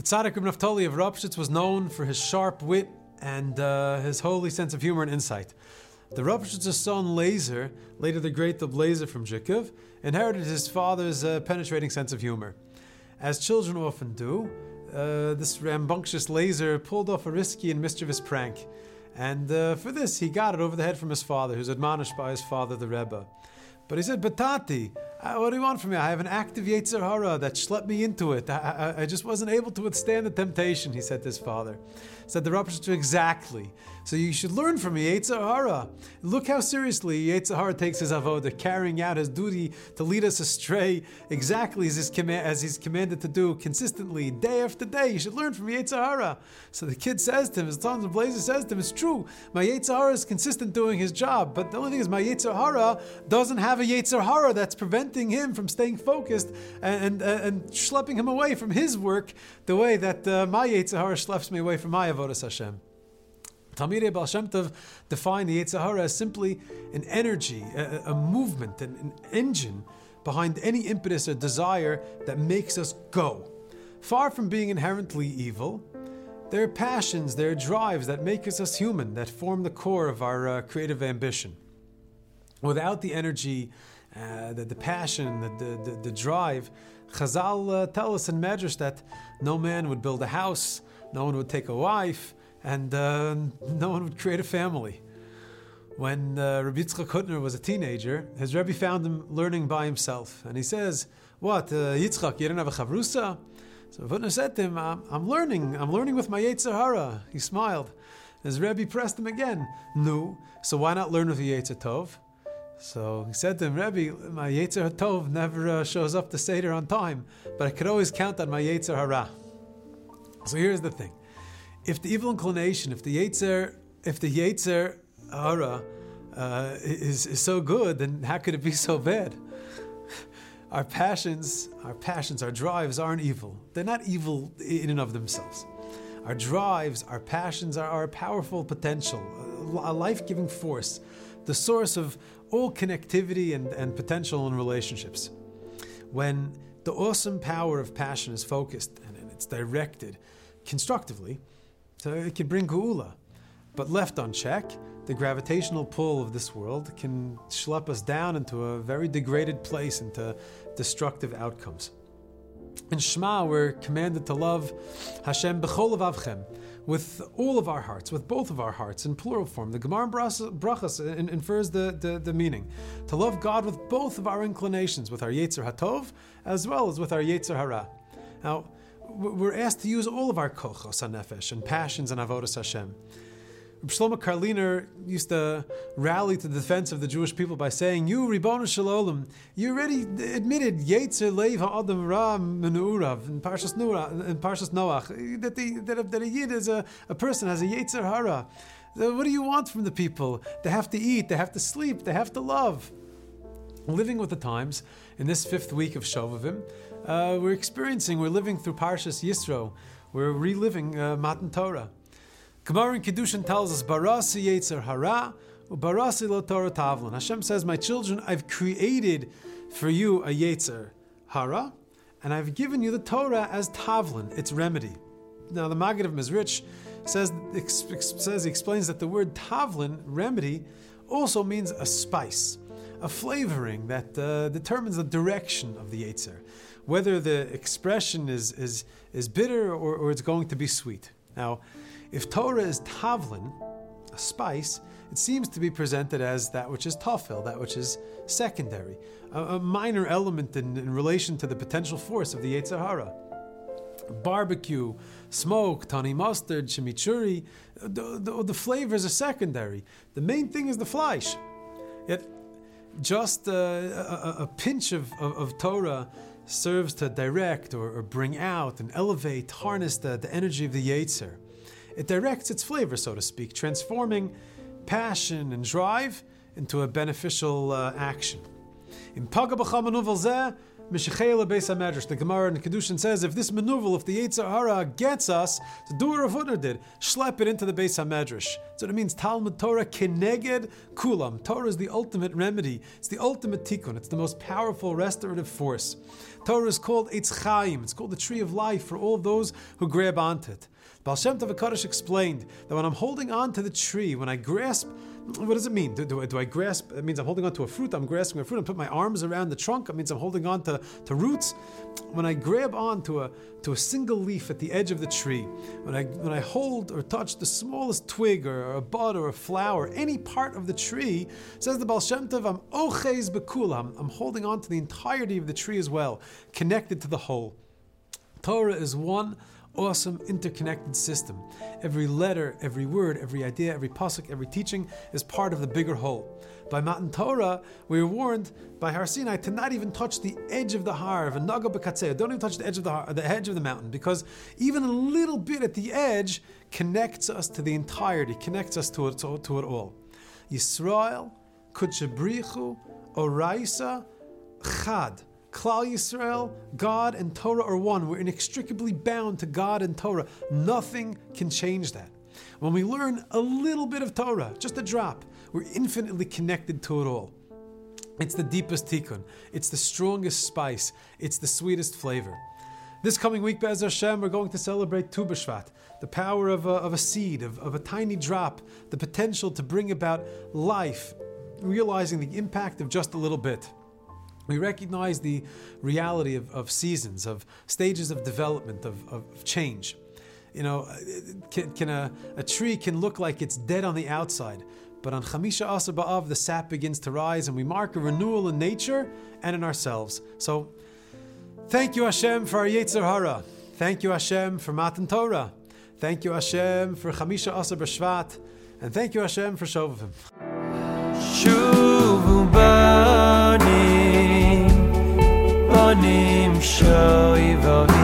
The Tzaddik Ibn Naftali of Ropshitz was known for his sharp wit and uh, his holy sense of humor and insight. The Ropshitz's son Lazer, later the great the Blazer from Zhikov, inherited his father's uh, penetrating sense of humor. As children often do, uh, this rambunctious Lazer pulled off a risky and mischievous prank. And uh, for this, he got it over the head from his father, who's admonished by his father, the Rebbe. But he said, Batati, uh, what do you want from me? I have an active Yetzer Hara that schlepped me into it. I, I, I, just wasn't able to withstand the temptation, he said to his father. Said the Rabbi exactly. So you should learn from me, Yetzer Hara. Look how seriously Yetzer Hara takes his avodah, carrying out his duty to lead us astray exactly as, his as he's commanded to do consistently, day after day. You should learn from Yetzer Hara. So the kid says to him, his of Blazer says to him, it's true, my Yetzer Hara is consistent doing his job, but the only thing is my Yetzer Hara doesn't have a Yetzer Hara that's preventing him from staying focused and, and, and schlepping him away from his work the way that uh, my Yetzer Hara schleps me away from my avodah Hashem. Talmidei Baal Shem Tov defined the Yetzer Hara as simply an energy, a, a movement, an, an engine behind any impetus or desire that makes us go. Far from being inherently evil, there are passions, there are drives that make us us human, that form the core of our uh, creative ambition. Without the energy, uh, the, the, passion, the, the, the drive, Chazal uh, tell us in Medrash that no man would build a house, no one would take a wife, and uh, no one would create a family. When uh, Rabbi Yitzchak Hutner was a teenager, his Rebbe found him learning by himself. And he says, What, uh, Yitzchak, you don't have a chavrusa? So Hutner said to him, I'm, I'm, learning, I'm learning with my Yetzer Hara. He smiled. His Rebbe pressed him again. No, so why not learn with the Yetzer Tov? So he said to him, Rebbe, my Yetzer Tov never uh, shows up to Seder on time, but I could always count on my Yetzer Hara. So here's the thing if the evil inclination, if the Yetzer, if the Yetzer Hara uh, is, is so good, then how could it be so bad? Our passions, our passions, our drives aren't evil. They're not evil in and of themselves. Our drives, our passions are our powerful potential, a life giving force, the source of all connectivity and, and potential in relationships. When the awesome power of passion is focused and, it's directed constructively, so it can bring geula. But left unchecked, the gravitational pull of this world can schlep us down into a very degraded place, into destructive outcomes. In Shema, we're commanded to love Hashem b'chol avchem, with all of our hearts, with both of our hearts, in plural form. The Gemara Brachas infers the, the, the, meaning. To love God with both of our inclinations, with our Yetzer HaTov, as well as with our Yetzer Hara. Now, we're asked to use all of our kochos nefesh and passions and avodas Hashem. Shlomo Karliner used to rally to the defense of the Jewish people by saying, "You, Ribbon Shalom, you already admitted Yetzer Leiv Ha'adam Ra Menurav in Parshas Noach, in Parshas Noach that, the, that, that a yid is a, a person has a Yetzer Hara. What do you want from the people? They have to eat, they have to sleep, they have to love." Living with the times in this fifth week of Shovavim, uh, we're experiencing, we're living through Parshas Yisro. We're reliving uh, Matan Torah. Gemara in Kiddushin tells us, Barasi Yetzer Hara, Barasi Lo Torah Tavlin. Hashem says, My children, I've created for you a Yetzer Hara, and I've given you the Torah as Tavlin, its remedy. Now, the Maggid of Mezritch says, says he explains that the word Tavlin, remedy, also means a spice, a flavoring that uh, determines the direction of the Yetzer whether the expression is, is, is bitter or, or it's going to be sweet. Now, if Torah is tavlin, a spice, it seems to be presented as that which is tafel, that which is secondary, a, a minor element in, in, relation to the potential force of the Yetzer Hara. Barbecue, smoke, tani mustard, chimichurri, the, the, the, flavors are secondary. The main thing is the flesh. Yet, just uh, a, a, pinch of, of, of Torah serves to direct or, or bring out and elevate, harness the, the energy of the Yetzer. It directs its flavor, so to speak, transforming passion and drive into a beneficial uh, action. In Paga Mishachela Beis HaMedrash. The Gemara in Kiddushin says, if this maneuver, if the Yetzer Hara gets us to do what Rav did, schlep it into the Beis HaMedrash. So it means Talmud Torah keneged kulam. Torah is the ultimate remedy. It's the ultimate tikkun. It's the most powerful restorative force. Torah is called Eitz Chaim. It's called the tree of life for all those who grab onto it. Baal Shem Tov explained that when I'm holding on to the tree, when I grasp what does it mean? Do, do, do, I grasp? It means I'm holding on to a fruit. I'm grasping a fruit. I put my arms around the trunk. It means I'm holding on to, to roots. When I grab onto a to a single leaf at the edge of the tree, when I when I hold or touch the smallest twig or, a bud or a flower, any part of the tree, says the Baal Shem Tov, I'm ochez bekulam. I'm holding on to the entirety of the tree as well, connected to the whole. Torah is one awesome interconnected system. Every letter, every word, every idea, every pasuk, every teaching is part of the bigger whole. By Matan Torah, we were warned by Har Sinai to not even touch the edge of the har of a naga b'katzeh. Don't even touch the edge of the har, the edge of the mountain, because even a little bit at the edge connects us to the entirety, connects us to it, to, to it all. Yisrael, Kudsha Brich Hu, Oraisa, Chad. Klal Yisrael, God and Torah are one. We're inextricably bound to God and Torah. Nothing can change that. When we learn a little bit of Torah, just a drop, we're infinitely connected to it all. It's the deepest tikkun. It's the strongest spice. It's the sweetest flavor. This coming week, Be'ez Hashem, we're going to celebrate Tu B'Shvat, the power of a, of a seed, of, of a tiny drop, the potential to bring about life, realizing the impact of just a little bit. We recognize the reality of, of seasons, of stages of development, of, of change. You know, can, can a, a, tree can look like it's dead on the outside, but on Chamisha Asar Ba'av, the sap begins to rise, and we mark a renewal in nature and in ourselves. So, thank you Hashem for our Yetzer Hara. Thank you Hashem for Matan Torah. Thank you Hashem for Chamisha Asar B'Shvat. And thank you Hashem for Shovavim. פונים שויבובים